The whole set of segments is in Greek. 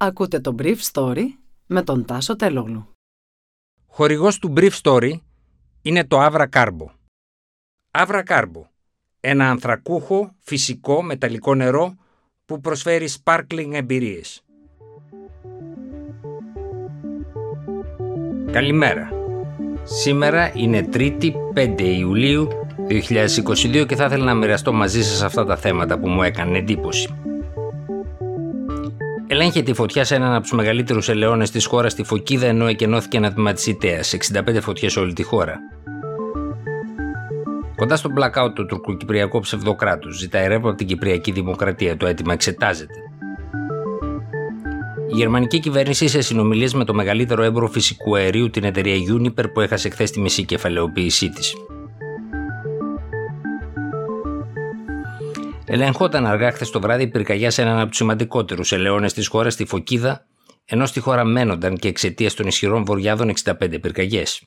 Ακούτε το Brief Story με τον Τάσο Τελόγλου. Χορηγός του Brief Story είναι το Avra Carbo. Avra Carbo, ένα ανθρακούχο, φυσικό, μεταλλικό νερό που προσφέρει sparkling εμπειρίες. Καλημέρα. Σήμερα είναι 3η 5 Ιουλίου 2022 και θα ήθελα να μοιραστώ μαζί σας αυτά τα θέματα που μου έκανε εντύπωση. Ελέγχεται η φωτιά σε έναν από τους μεγαλύτερους ελαιώνες της χώρας στη Φωκίδα, ενώ εκενώθηκε ένα τμήμα της Ιταία. 65 φωτιές σε όλη τη χώρα. Κοντά στο blackout του τουρκοκυπριακού ψευδοκράτους, ζητάει ρεύμα από την Κυπριακή Δημοκρατία. Το αίτημα εξετάζεται. Η γερμανική κυβέρνηση σε συνομιλίες με το μεγαλύτερο έμπορο φυσικού αερίου, την εταιρεία Uniper, που έχασε χθες τη μισή κεφαλαιοποίησή της. Ελεγχόταν αργά χθες το βράδυ η πυρκαγιά σε έναν από τους σημαντικότερους ελαιώνες της χώρας, τη Φωκίδα, ενώ στη χώρα μένονταν και εξαιτίας των ισχυρών βοριάδων 65 πυρκαγιές.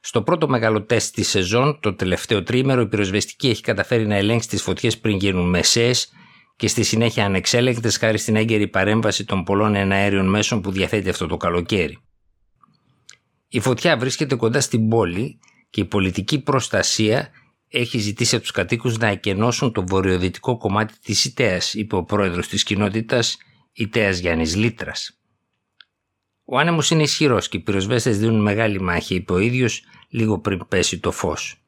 Στο πρώτο μεγάλο τεστ της σεζόν, το τελευταίο τρίμερο, η πυροσβεστική έχει καταφέρει να ελέγξει τις φωτιές πριν γίνουν μεσαίε και στη συνέχεια ανεξέλεγκτες χάρη στην έγκαιρη παρέμβαση των πολλών εναέριων μέσων που διαθέτει αυτό το καλοκαίρι. Η φωτιά βρίσκεται κοντά στην πόλη και η πολιτική προστασία έχει ζητήσει από τους κατοίκους να εκενώσουν το βορειοδυτικό κομμάτι της Ιταία, είπε ο πρόεδρος της κοινότητας Ιταία Γιάννης Λίτρας. Ο άνεμος είναι ισχυρός και οι πυροσβέστες δίνουν μεγάλη μάχη, είπε ο ίδιος λίγο πριν πέσει το φως.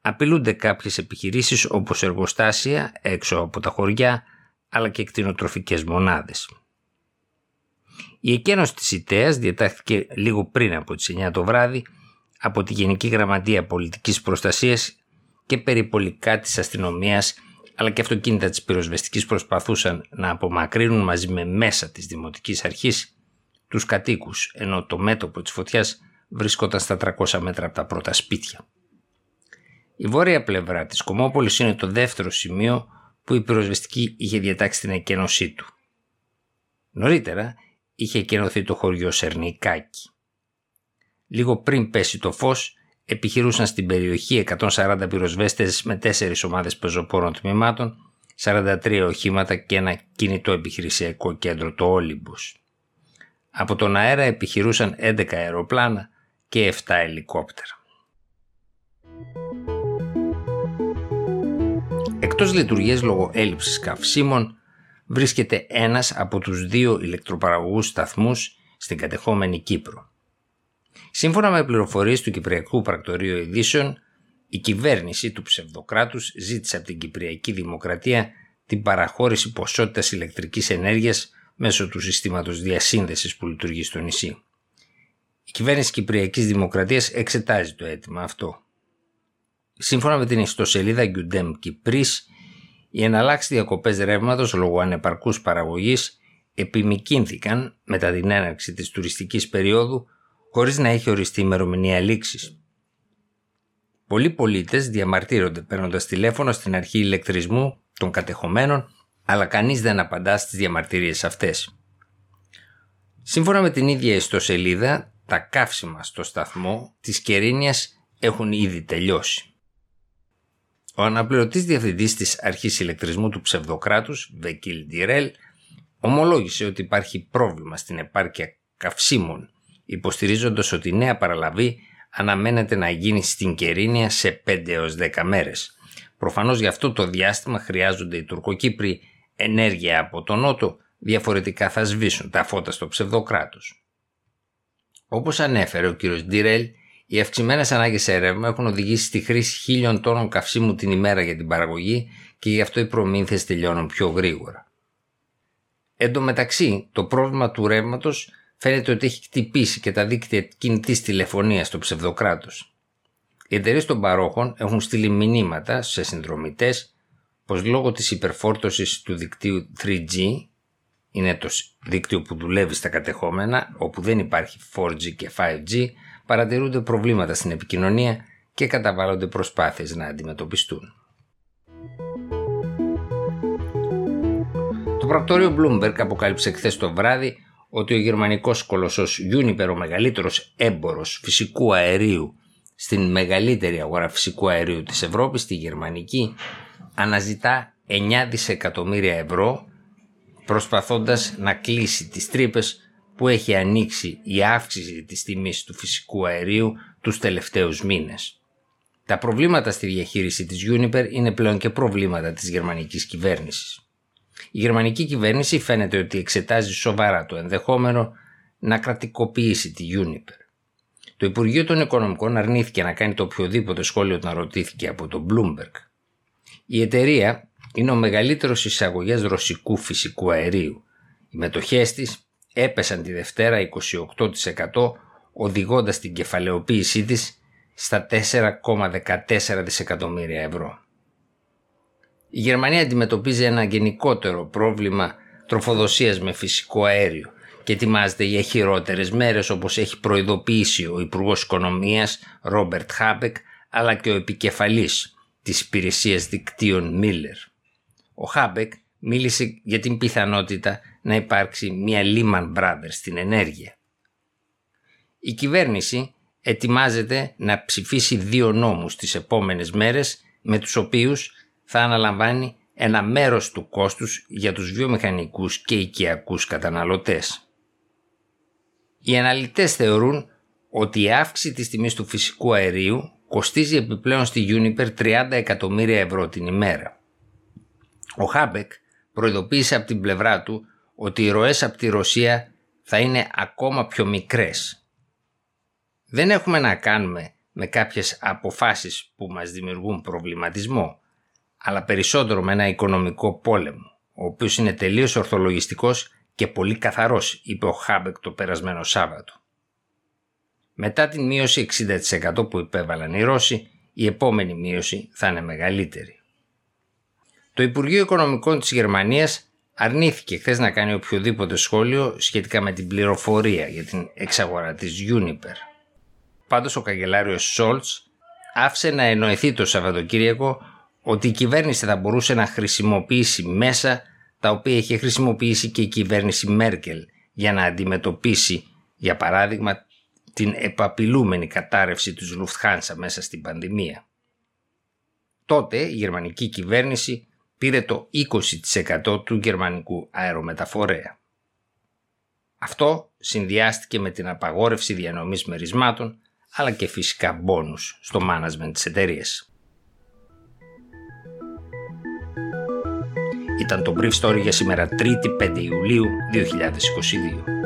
Απειλούνται κάποιες επιχειρήσεις όπως εργοστάσια έξω από τα χωριά αλλά και κτηνοτροφικές μονάδες. Η εκένωση της ΙΤΕΑΣ διατάχθηκε λίγο πριν από τις 9 το βράδυ από τη Γενική Γραμματεία Πολιτικής Προστασίας και περιπολικά της αστυνομίας αλλά και αυτοκίνητα της πυροσβεστικής προσπαθούσαν να απομακρύνουν μαζί με μέσα της Δημοτικής Αρχής τους κατοίκους, ενώ το μέτωπο της φωτιάς βρίσκονταν στα 300 μέτρα από τα πρώτα σπίτια. Η βόρεια πλευρά της Κομόπολης είναι το δεύτερο σημείο που η πυροσβεστική είχε διατάξει την εκένωσή του. Νωρίτερα είχε εκενωθεί το χωριό Σερνικάκι. Λίγο πριν πέσει το φως, επιχειρούσαν στην περιοχή 140 πυροσβέστες με 4 ομάδες πεζοπόρων τμήματων, 43 οχήματα και ένα κινητό επιχειρησιακό κέντρο, το Όλυμπους. Από τον αέρα επιχειρούσαν 11 αεροπλάνα και 7 ελικόπτερα. Εκτός λειτουργίας λόγω έλλειψης καυσίμων, βρίσκεται ένας από τους δύο ηλεκτροπαραγωγούς σταθμούς στην κατεχόμενη Κύπρο. Σύμφωνα με πληροφορίες του Κυπριακού Πρακτορείου Ειδήσεων, η κυβέρνηση του ψευδοκράτους ζήτησε από την Κυπριακή Δημοκρατία την παραχώρηση ποσότητας ηλεκτρικής ενέργειας μέσω του συστήματος διασύνδεσης που λειτουργεί στο νησί. Η κυβέρνηση Κυπριακής Δημοκρατίας εξετάζει το αίτημα αυτό. Σύμφωνα με την ιστοσελίδα Γκιουντέμ Κυπρής, οι εναλλάξεις διακοπές ρεύματος λόγω ανεπαρκούς παραγωγής επιμηκύνθηκαν μετά την έναρξη της τουριστικής περίοδου χωρίς να έχει οριστεί ημερομηνία λήξης. Πολλοί πολίτες διαμαρτύρονται παίρνοντας τηλέφωνο στην αρχή ηλεκτρισμού των κατεχομένων, αλλά κανείς δεν απαντά στις διαμαρτυρίες αυτές. Σύμφωνα με την ίδια ιστοσελίδα, τα καύσιμα στο σταθμό της Κερίνιας έχουν ήδη τελειώσει. Ο αναπληρωτής διευθυντής της αρχής ηλεκτρισμού του ψευδοκράτους, Βεκίλ Ντιρέλ, ομολόγησε ότι υπάρχει πρόβλημα στην επάρκεια καυσίμων υποστηρίζοντας ότι η νέα παραλαβή αναμένεται να γίνει στην Κερίνια σε 5 έως 10 μέρες. Προφανώς για αυτό το διάστημα χρειάζονται οι Τουρκοκύπροι ενέργεια από τον Νότο, διαφορετικά θα σβήσουν τα φώτα στο ψευδοκράτος. Όπως ανέφερε ο κ. Ντιρέλ, οι αυξημένες ανάγκες σε ρεύμα έχουν οδηγήσει στη χρήση χίλιων τόνων καυσίμου την ημέρα για την παραγωγή και γι' αυτό οι προμήθειες τελειώνουν πιο γρήγορα. Εν τω μεταξύ, το πρόβλημα του ρεύματος φαίνεται ότι έχει χτυπήσει και τα δίκτυα κινητής τηλεφωνίας στο ψευδοκράτος. Οι εταιρείες των παρόχων έχουν στείλει μηνύματα σε συνδρομητές πως λόγω της υπερφόρτωσης του δικτύου 3G, είναι το δίκτυο που δουλεύει στα κατεχόμενα, όπου δεν υπάρχει 4G και 5G, παρατηρούνται προβλήματα στην επικοινωνία και καταβάλλονται προσπάθειες να αντιμετωπιστούν. Το πρακτόριο Bloomberg αποκάλυψε χθες το βράδυ ότι ο γερμανικός κολοσσός Uniper, ο μεγαλύτερος έμπορος φυσικού αερίου στην μεγαλύτερη αγορά φυσικού αερίου της Ευρώπης, τη γερμανική, αναζητά 9 δισεκατομμύρια ευρώ προσπαθώντας να κλείσει τις τρύπες που έχει ανοίξει η αύξηση της τιμής του φυσικού αερίου τους τελευταίους μήνες. Τα προβλήματα στη διαχείριση της Uniper είναι πλέον και προβλήματα της γερμανικής κυβέρνησης. Η γερμανική κυβέρνηση φαίνεται ότι εξετάζει σοβαρά το ενδεχόμενο να κρατικοποιήσει τη Uniper. Το Υπουργείο των Οικονομικών αρνήθηκε να κάνει το οποιοδήποτε σχόλιο να ρωτήθηκε από το Bloomberg. Η εταιρεία είναι ο μεγαλύτερος εισαγωγές ρωσικού φυσικού αερίου. Οι μετοχές της έπεσαν τη Δευτέρα 28% οδηγώντας την κεφαλαιοποίησή της στα 4,14 δισεκατομμύρια ευρώ. Η Γερμανία αντιμετωπίζει ένα γενικότερο πρόβλημα τροφοδοσίας με φυσικό αέριο και ετοιμάζεται για χειρότερες μέρες όπως έχει προειδοποιήσει ο Υπουργός Οικονομίας Ρόμπερτ Χάμπεκ αλλά και ο επικεφαλής της υπηρεσίας δικτύων Μίλλερ. Ο Χάμπεκ μίλησε για την πιθανότητα να υπάρξει μια Lehman Brothers στην ενέργεια. Η κυβέρνηση ετοιμάζεται να ψηφίσει δύο νόμους τις επόμενες μέρες με τους οποίους θα αναλαμβάνει ένα μέρος του κόστους για τους βιομηχανικούς και οικιακούς καταναλωτές. Οι αναλυτές θεωρούν ότι η αύξηση της τιμής του φυσικού αερίου κοστίζει επιπλέον στη Uniper 30 εκατομμύρια ευρώ την ημέρα. Ο Χάμπεκ προειδοποίησε από την πλευρά του ότι οι ροές από τη Ρωσία θα είναι ακόμα πιο μικρές. Δεν έχουμε να κάνουμε με κάποιες αποφάσεις που μας δημιουργούν προβληματισμό, αλλά περισσότερο με ένα οικονομικό πόλεμο, ο οποίος είναι τελείως ορθολογιστικός και πολύ καθαρός, είπε ο Χάμπεκ το περασμένο Σάββατο. Μετά την μείωση 60% που υπέβαλαν οι Ρώσοι, η επόμενη μείωση θα είναι μεγαλύτερη. Το Υπουργείο Οικονομικών της Γερμανίας αρνήθηκε χθες να κάνει οποιοδήποτε σχόλιο σχετικά με την πληροφορία για την εξαγορά της Uniper. Πάντως ο καγκελάριος Σόλτς άφησε να εννοηθεί το Σαββατοκύριακο ότι η κυβέρνηση θα μπορούσε να χρησιμοποιήσει μέσα τα οποία είχε χρησιμοποιήσει και η κυβέρνηση Μέρκελ για να αντιμετωπίσει, για παράδειγμα, την επαπειλούμενη κατάρρευση του Λουφτχάνσα μέσα στην πανδημία. Τότε η γερμανική κυβέρνηση πήρε το 20% του γερμανικού αερομεταφορέα. Αυτό συνδυάστηκε με την απαγόρευση διανομής μερισμάτων αλλά και φυσικά μπόνους στο management της εταιρείας. Ήταν το Brief Story για σήμερα 3η 5 Ιουλίου 2022.